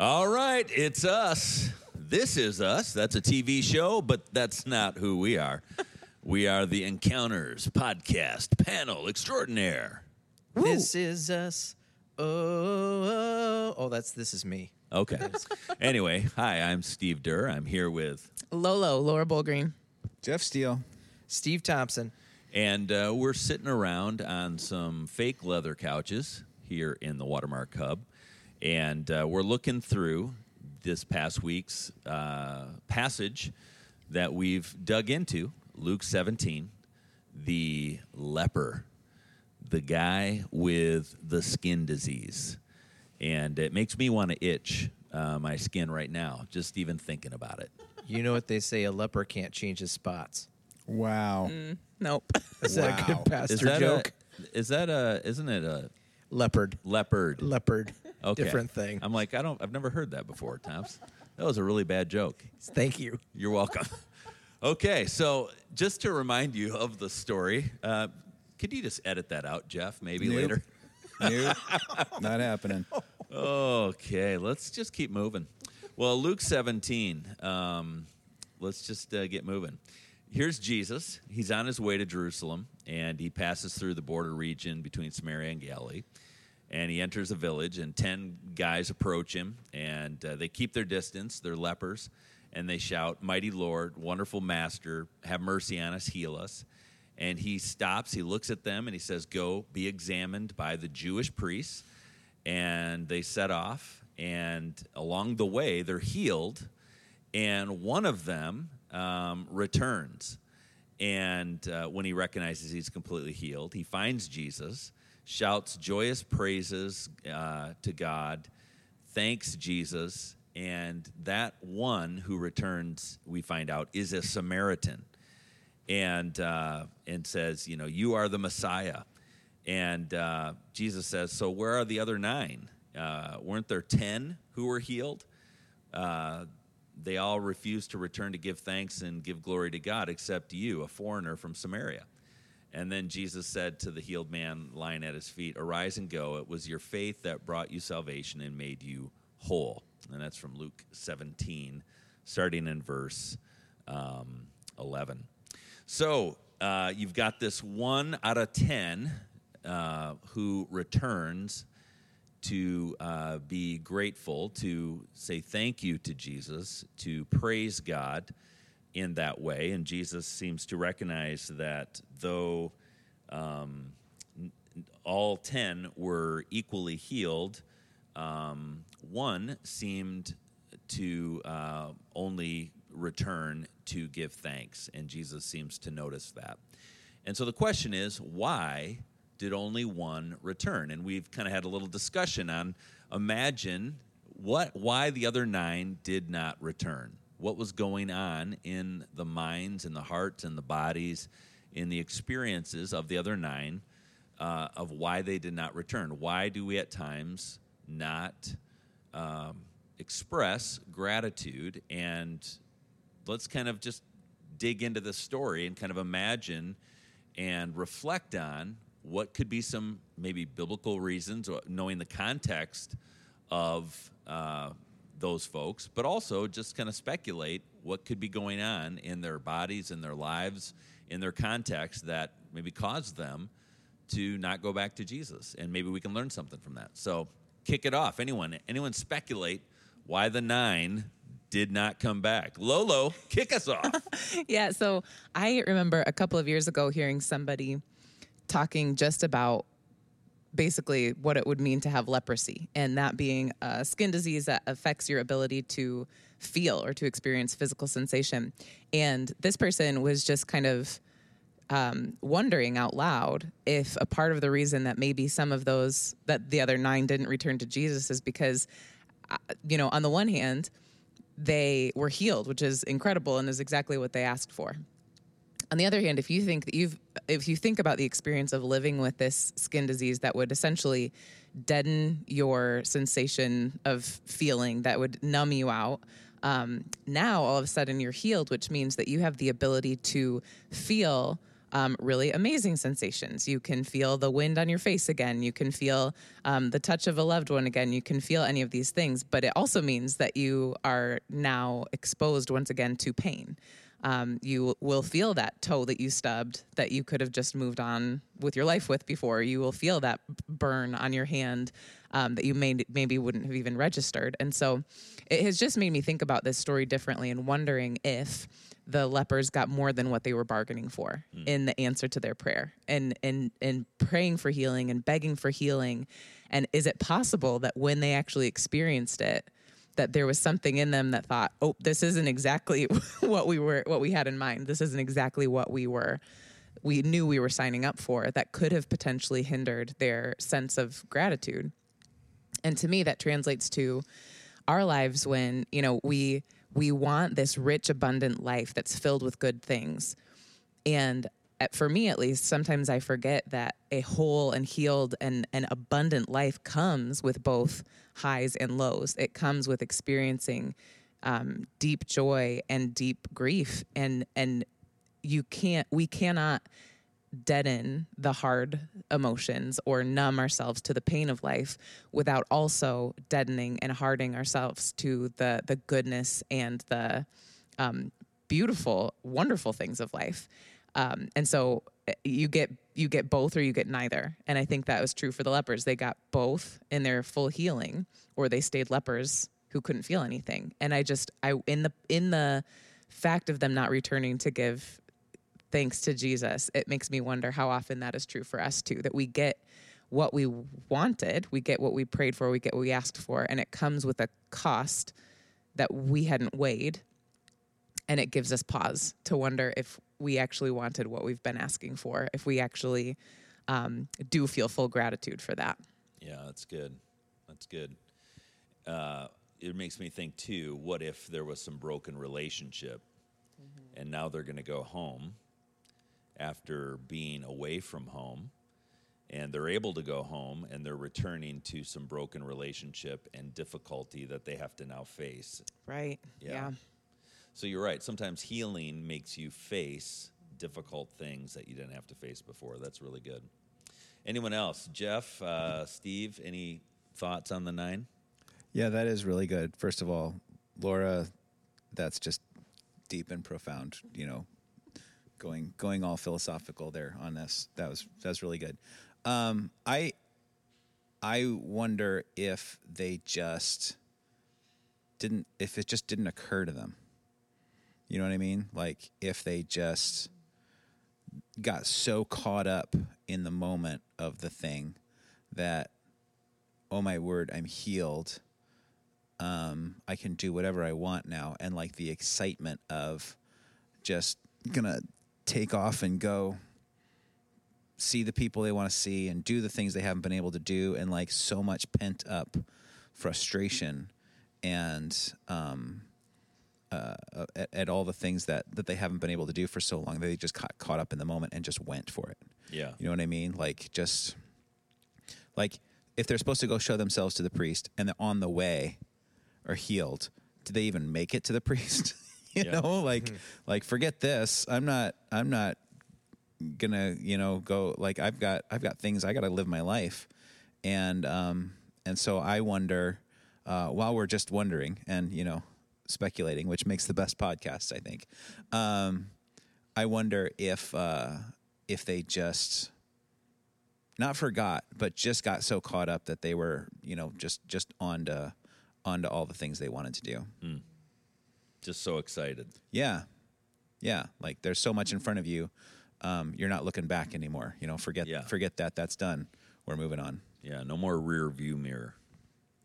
All right, it's us. This is us. That's a TV show, but that's not who we are. we are the Encounters podcast panel extraordinaire. This is us. Oh, oh, oh, that's this is me. Okay. anyway, hi, I'm Steve Durr. I'm here with, Lolo, Laura Bullgreen. Jeff Steele. Steve Thompson. and uh, we're sitting around on some fake leather couches here in the Watermark Hub, and uh, we're looking through this past week's uh, passage that we've dug into, Luke 17, the leper, the guy with the skin disease, and it makes me want to itch uh, my skin right now just even thinking about it. You know what they say? A leper can't change his spots. Wow. Nope. Is that a good pastor Is that joke? a? Is that a? Isn't it a Leopard. leopard? Leopard. Okay. Different thing. I'm like, I don't. I've never heard that before, Toms. That was a really bad joke. Thank you. You're welcome. okay, so just to remind you of the story, uh, could you just edit that out, Jeff? Maybe Nope. later. Nope. Not happening. Okay, let's just keep moving. Well, Luke 17. Um, let's just uh, get moving. Here's Jesus. He's on his way to Jerusalem, and he passes through the border region between Samaria and Galilee. And he enters a village, and 10 guys approach him, and uh, they keep their distance. They're lepers, and they shout, Mighty Lord, wonderful Master, have mercy on us, heal us. And he stops, he looks at them, and he says, Go be examined by the Jewish priests and they set off and along the way they're healed and one of them um, returns and uh, when he recognizes he's completely healed he finds jesus shouts joyous praises uh, to god thanks jesus and that one who returns we find out is a samaritan and uh, and says, you know, you are the Messiah. And uh, Jesus says, so where are the other nine? Uh, weren't there ten who were healed? Uh, they all refused to return to give thanks and give glory to God, except you, a foreigner from Samaria. And then Jesus said to the healed man lying at his feet, Arise and go. It was your faith that brought you salvation and made you whole. And that's from Luke 17, starting in verse um, 11. So uh, you've got this one out of 10 uh, who returns to uh, be grateful, to say thank you to Jesus, to praise God in that way. And Jesus seems to recognize that though um, all 10 were equally healed, um, one seemed to uh, only return to give thanks. And Jesus seems to notice that. And so the question is, why did only one return? And we've kind of had a little discussion on imagine what why the other nine did not return. What was going on in the minds and the hearts and the bodies, in the experiences of the other nine, uh, of why they did not return. Why do we at times not um, express gratitude? And let's kind of just dig into the story and kind of imagine and reflect on what could be some maybe biblical reasons, or knowing the context of uh, those folks, but also just kind of speculate what could be going on in their bodies, in their lives, in their context that maybe caused them to not go back to Jesus, and maybe we can learn something from that. So, kick it off. Anyone, anyone speculate why the nine did not come back? Lolo, kick us off. Yeah, so I remember a couple of years ago hearing somebody talking just about basically what it would mean to have leprosy, and that being a skin disease that affects your ability to feel or to experience physical sensation. And this person was just kind of um, wondering out loud if a part of the reason that maybe some of those that the other nine didn't return to Jesus is because, uh, you know, on the one hand, they were healed, which is incredible and is exactly what they asked for. On the other hand, if you think that you've, if you think about the experience of living with this skin disease that would essentially deaden your sensation of feeling, that would numb you out, um, now all of a sudden you're healed, which means that you have the ability to feel um, really amazing sensations. You can feel the wind on your face again. You can feel um, the touch of a loved one again. You can feel any of these things, but it also means that you are now exposed once again to pain. Um, you will feel that toe that you stubbed that you could have just moved on with your life with before. You will feel that burn on your hand um, that you may, maybe wouldn't have even registered. And so it has just made me think about this story differently and wondering if the lepers got more than what they were bargaining for mm. in the answer to their prayer and, and, and praying for healing and begging for healing. And is it possible that when they actually experienced it, that there was something in them that thought, "Oh, this isn't exactly what we were what we had in mind. This isn't exactly what we were we knew we were signing up for." That could have potentially hindered their sense of gratitude. And to me that translates to our lives when, you know, we we want this rich abundant life that's filled with good things. And for me at least, sometimes I forget that a whole and healed and, and abundant life comes with both highs and lows. It comes with experiencing um, deep joy and deep grief, and and you can't, we cannot deaden the hard emotions or numb ourselves to the pain of life without also deadening and hardening ourselves to the the goodness and the um, beautiful, wonderful things of life. Um, and so eh, you get you get both or you get neither. And I think that was true for the lepers. They got both in their full healing, or they stayed lepers who couldn't feel anything. And I just I in the in the fact of them not returning to give thanks to Jesus, it makes me wonder how often that is true for us too. That we get what we wanted, we get what we prayed for, we get what we asked for, and it comes with a cost that we hadn't weighed. And it gives us pause to wonder if we actually wanted what we've been asking for, if we actually um, do feel full gratitude for that. Yeah, that's good. That's good. Uh, it makes me think too. What if there was some broken relationship, mm-hmm. and now they're going to go home after being away from home, and they're able to go home, and they're returning to some broken relationship and difficulty that they have to now face. Right. yeah. yeah. So you're right. Sometimes healing makes you face difficult things that you didn't have to face before. That's really good. Anyone else? Jeff, uh, Steve, any thoughts on the nine? Yeah, that is really good. First of all, Laura, that's just deep and profound. You know, going going all philosophical there on this. That was that's really good. Um, I I wonder if they just didn't if it just didn't occur to them you know what I mean? Like if they just got so caught up in the moment of the thing that, oh my word, I'm healed. Um, I can do whatever I want now. And like the excitement of just gonna take off and go see the people they want to see and do the things they haven't been able to do and like so much pent up frustration and um, uh, at, at, all the things that, that they haven't been able to do for so long. They just got caught up in the moment and just went for it. Yeah. You know what I mean? Like, just like if they're supposed to go show themselves to the priest and they're on the way or healed, do they even make it to the priest? you yeah. know, like, mm-hmm. like forget this. I'm not, I'm not gonna, you know, go like I've got, I've got things I got to live my life. And, um, and so I wonder, uh, while we're just wondering and, you know, speculating, which makes the best podcasts, I think. Um, I wonder if uh, if they just not forgot, but just got so caught up that they were, you know, just just on to on to all the things they wanted to do. Mm. Just so excited. Yeah, yeah. Like there's so much in front of you. Um, you're not looking back anymore. You know, forget yeah. forget that. That's done. We're moving on. Yeah, no more rear view mirror.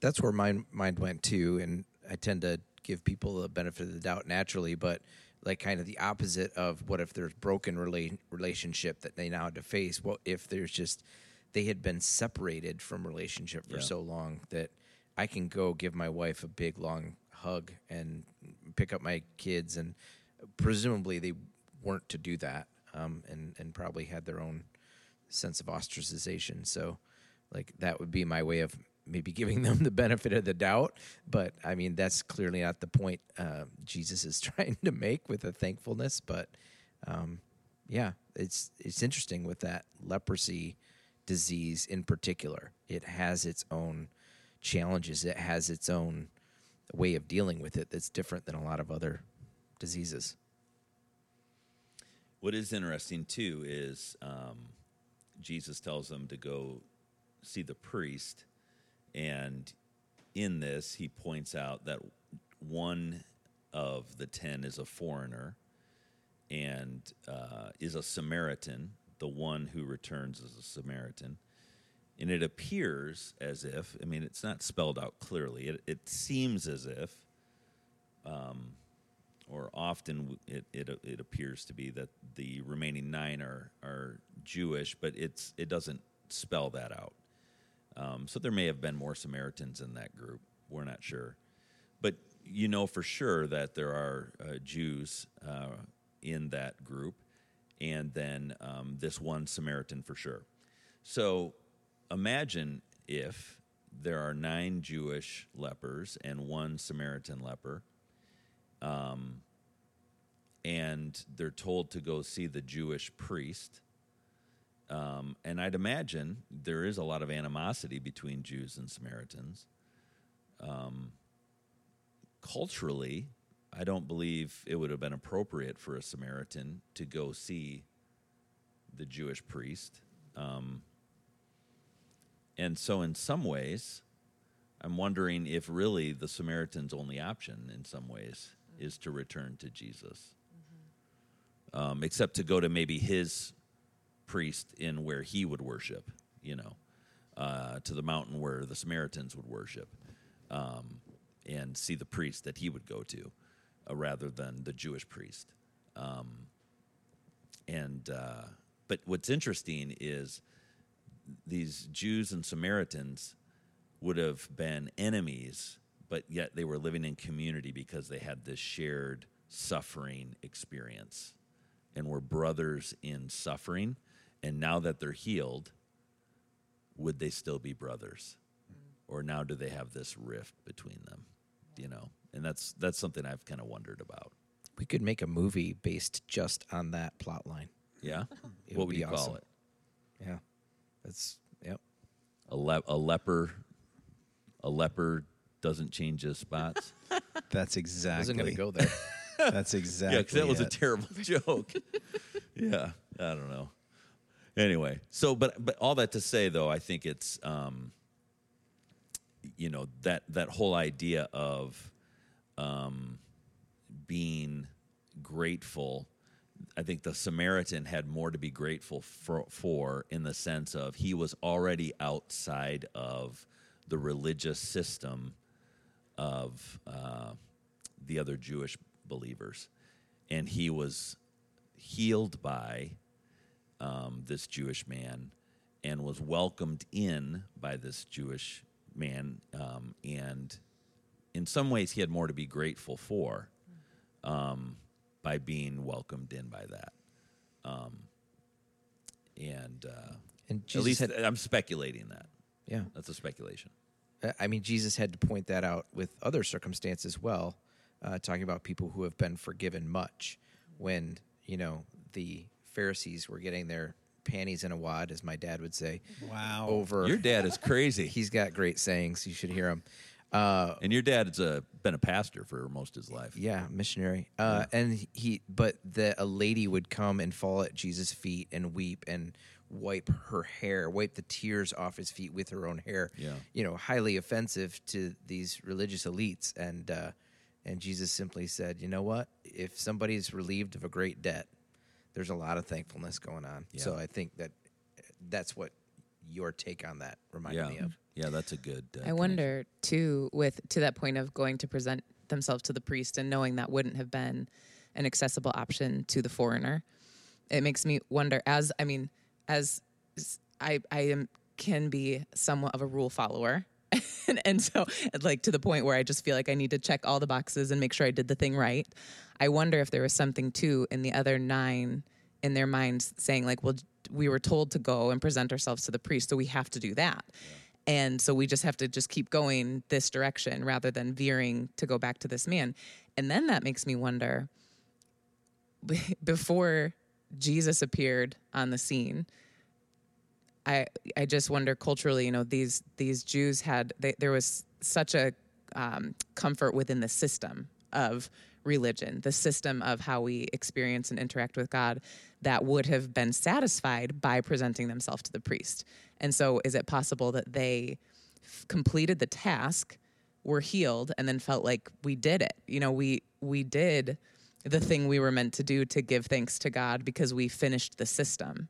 That's where my mind went to, and I tend to give people the benefit of the doubt naturally, but like kind of the opposite of what if there's broken rela- relationship that they now had to face? What if there's just they had been separated from relationship for yeah. so long that I can go give my wife a big long hug and pick up my kids and presumably they weren't to do that um, and and probably had their own sense of ostracization. So like that would be my way of maybe giving them the benefit of the doubt. But I mean, that's clearly not the point uh, Jesus is trying to make with the thankfulness. But um, yeah, it's it's interesting with that leprosy disease in particular. It has its own challenges. It has its own way of dealing with it that's different than a lot of other diseases. What is interesting too is um, Jesus tells them to go see the priest, and in this he points out that one of the ten is a foreigner and uh, is a Samaritan. The one who returns is a Samaritan. And it appears as if, I mean, it's not spelled out clearly. It, it seems as if, um, or often it, it, it appears to be that the remaining nine are, are Jewish, but it's, it doesn't spell that out. Um, so there may have been more Samaritans in that group. We're not sure. But you know for sure that there are uh, Jews uh, in that group, and then um, this one Samaritan for sure. So imagine if there are nine Jewish lepers and one Samaritan leper, um, and they're told to go see the Jewish priest. Um, and I'd imagine there is a lot of animosity between Jews and Samaritans. Um, culturally, I don't believe it would have been appropriate for a Samaritan to go see the Jewish priest. Um, and so, in some ways, I'm wondering if really the Samaritan's only option, in some ways, is to return to Jesus. Um, except to go to maybe his priest in where he would worship, you know, uh, to the mountain where the Samaritans would worship, um, and see the priest that he would go to, uh, rather than the Jewish priest. Um, and uh, but what's interesting is these Jews and Samaritans would have been enemies, but yet they were living in community because they had this shared suffering experience and were brothers in suffering. And now that they're healed, would they still be brothers? Mm. Or now do they have this rift between them? You know, and that's that's something I've kind of wondered about. We could make a movie based just on that plot line. Yeah, It what would would be you call awesome. it? Yeah. That's yep. A, le- a leper, a leper doesn't change his spots. That's I exactly. wasn't gonna go there. That's exactly. Yeah, because that was a terrible joke. yeah, I don't know. Anyway, so but but all that to say though, I think it's um, you know that that whole idea of um, being grateful. I think the Samaritan had more to be grateful for, for in the sense of he was already outside of the religious system of uh, the other Jewish believers, and he was healed by um, this Jewish man and was welcomed in by this Jewish man, um, and in some ways he had more to be grateful for um, by being welcomed in by that. Um, and uh, And at Jesus least had I'm speculating that. yeah. That's a speculation. Uh, I mean, Jesus had to point that out with other circumstances as well, uh, talking about people who have been forgiven much. When you know the Pharisees were getting their panties in a wad, as my dad would say, Wow. over. Your dad is crazy. He's got great sayings. You should hear him. Uh, and your dad's a, been a pastor for most of his life. yeah, missionary. Uh, And he, but the a lady would come and fall at Jesus' feet and weep and wipe her hair, wipe the tears off his feet with her own hair. Yeah. you know, highly offensive to these religious elites. And uh, and Jesus simply said, you know what? If somebody's relieved of a great debt, there's a lot of thankfulness going on. Yeah. So I think that that's what your take on that reminded Yeah, me of. yeah, that's a good. Uh, I connection. wonder too, with to that point of going to present themselves to the priest and knowing that wouldn't have been an accessible option to the foreigner. It makes me wonder. As I mean, as I I am can be somewhat of a rule follower. and, and so like to the point where I just feel like I need to check all the boxes and make sure I did the thing right. I wonder if there was something too in the other nine in their minds saying like, well, we were told to go and present ourselves to the priest, so we have to do that. And so we just have to just keep going this direction rather than veering to go back to this man. And then that makes me wonder before Jesus appeared on the scene, I I just wonder culturally, you know, these these Jews had they, there was such a um, comfort within the system of religion, the system of how we experience and interact with God, that would have been satisfied by presenting themselves to the priest. And so, is it possible that they f- completed the task, were healed, and then felt like we did it? You know, we we did the thing we were meant to do to give thanks to God because we finished the system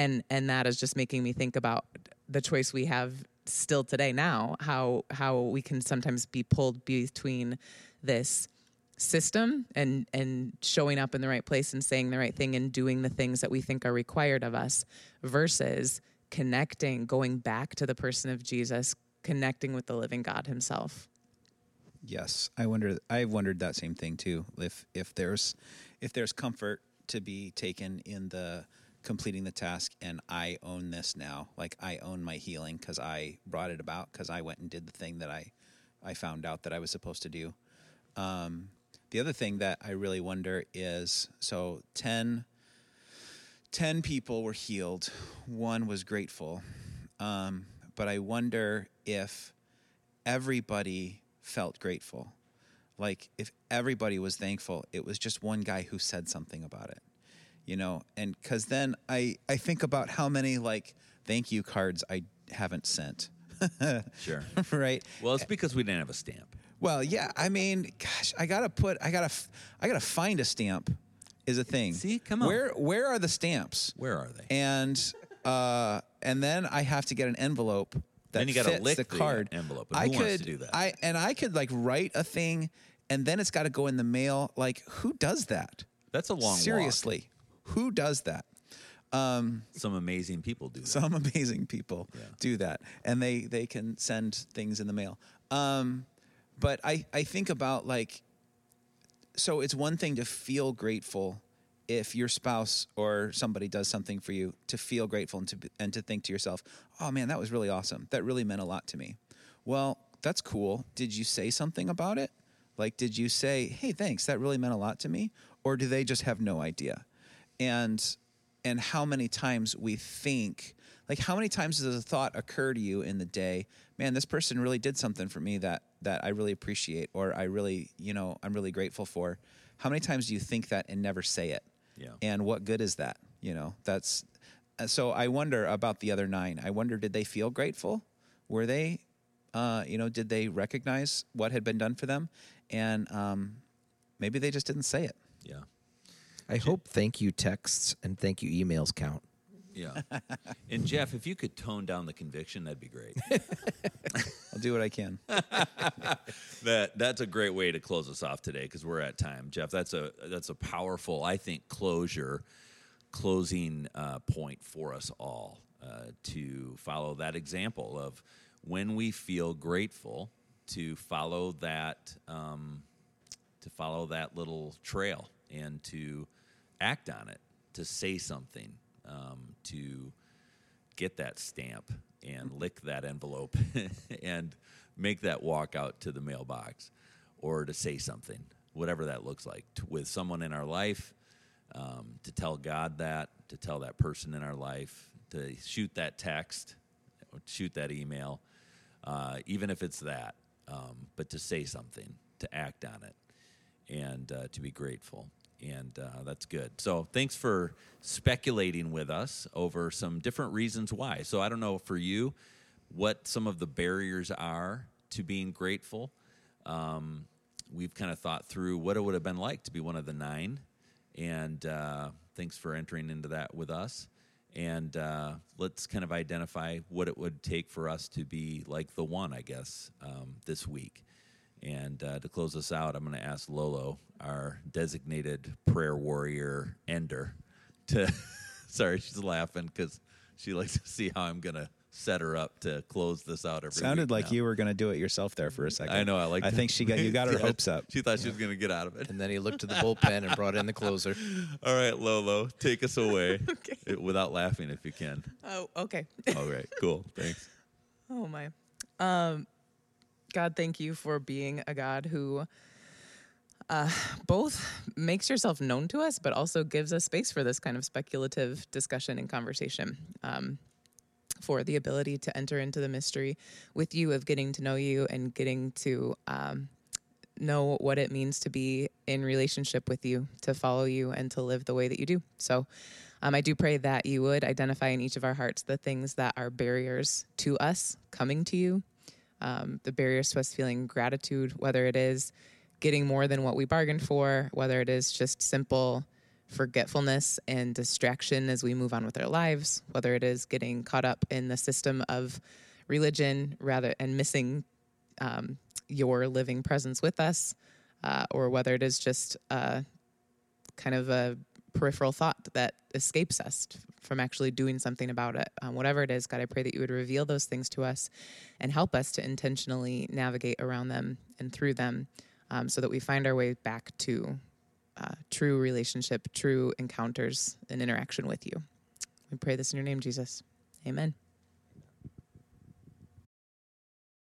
and and that is just making me think about the choice we have still today now how how we can sometimes be pulled between this system and and showing up in the right place and saying the right thing and doing the things that we think are required of us versus connecting going back to the person of Jesus connecting with the living God himself Yes, I wonder. i've wondered that same thing too. If if there's if there's comfort to be taken in the completing the task, and I own this now, like I own my healing because I brought it about because I went and did the thing that I I found out that I was supposed to do. Um, the other thing that I really wonder is so 10, 10 people were healed, one was grateful, um, but I wonder if everybody felt grateful. Like if everybody was thankful, it was just one guy who said something about it, you know. And because then I I think about how many like thank you cards I haven't sent, Sure. right? Well, it's because we didn't have a stamp. Well, yeah. I mean, gosh, I gotta put I gotta I gotta find a stamp. Is a thing. See? Come on. Where where are the stamps? Where are they? and uh, and then I have to get an envelope that Then you gotta lick the the card. envelope, and I who could wants to do that? I and I could like write a thing, and then it's got to go in the mail. Like who does that? That's a long walk. Who does that? Some amazing people do that. Some amazing people do that, and they they can send things in the mail. Um, but I I think about like, so it's one thing to feel grateful if your spouse or somebody does something for you to feel grateful and to and to think to yourself, oh man, that was really awesome. That really meant a lot to me. Well, that's cool. Did you say something about it? Like, did you say, hey, thanks, that really meant a lot to me? Or do they just have no idea? And and how many times we think like how many times does a thought occur to you in the day man this person really did something for me that that i really appreciate or i really you know i'm really grateful for. How many times do you think that and never say it? Yeah. and what good is that? You know that's uh, so i wonder about the other nine. I wonder did they feel grateful? Were they uh, you know did they recognize what had been done for them? And um, maybe they just didn't say it. Yeah. I hope thank you texts and thank you emails count. Yeah. and Jeff, if you could tone down the conviction, that'd be great. i'll do what i can that that's a great way to close us off today because we're at time, Jeff. That's a that's a powerful, I think, closure, closing uh, point for us all uh, to follow that example of when we feel grateful to follow that um, to follow that little trail and to act on it, to say something, um, to get that stamp and lick that envelope and make that walk out to the mailbox or to say something, whatever that looks like, to, with someone in our life, um, to tell God that, to tell that person in our life, to shoot that text, shoot that email, uh, even if it's that, um, but to say something, to act on it and uh, to be grateful. And uh, that's good. So thanks for speculating with us over some different reasons why. So I don't know for you what some of the barriers are to being grateful. Um, we've kind of thought through what it would have been like to be one of the nine. And uh, thanks for entering into that with us. And uh, let's kind of identify what it would take for us to be like the one, I guess, um, this week. And uh, to close us out, I'm going to ask Lolo, our designated prayer warrior ender, to. sorry, she's laughing because she likes to see how I'm going to set her up to close this out every Sounded week like now. you were going to do it yourself there for a second. I know. I like. I think she got you got her Yeah, hopes up. She thought she was going to get out of it. And then he looked to the bullpen and brought in the closer. All right, Lolo, take us away It- without laughing if you can. oh okay All right, cool. Thanks. Oh my. Um God, thank you for being a God who both makes yourself known to us, but also gives us space for this kind of speculative discussion and conversation. Um, for the ability to enter into the mystery with you of getting to know you and getting to um, know what it means to be in relationship with you, to follow you, and to live the way that you do. So, um, I do pray that you would identify in each of our hearts the things that are barriers to us coming to you, um, the barriers to us feeling gratitude, whether it is getting more than what we bargained for, whether it is just simple forgetfulness and distraction as we move on with our lives, whether it is getting caught up in the system of religion rather and missing um, your living presence with us, uh, or whether it is just uh, kind of a peripheral thought that escapes us from actually doing something about it. Um, whatever it is, God, I pray that you would reveal those things to us and help us to intentionally navigate around them and through them um, so that we find our way back to uh, true relationship, true encounters, and interaction with you. We pray this in your name, Jesus. Amen.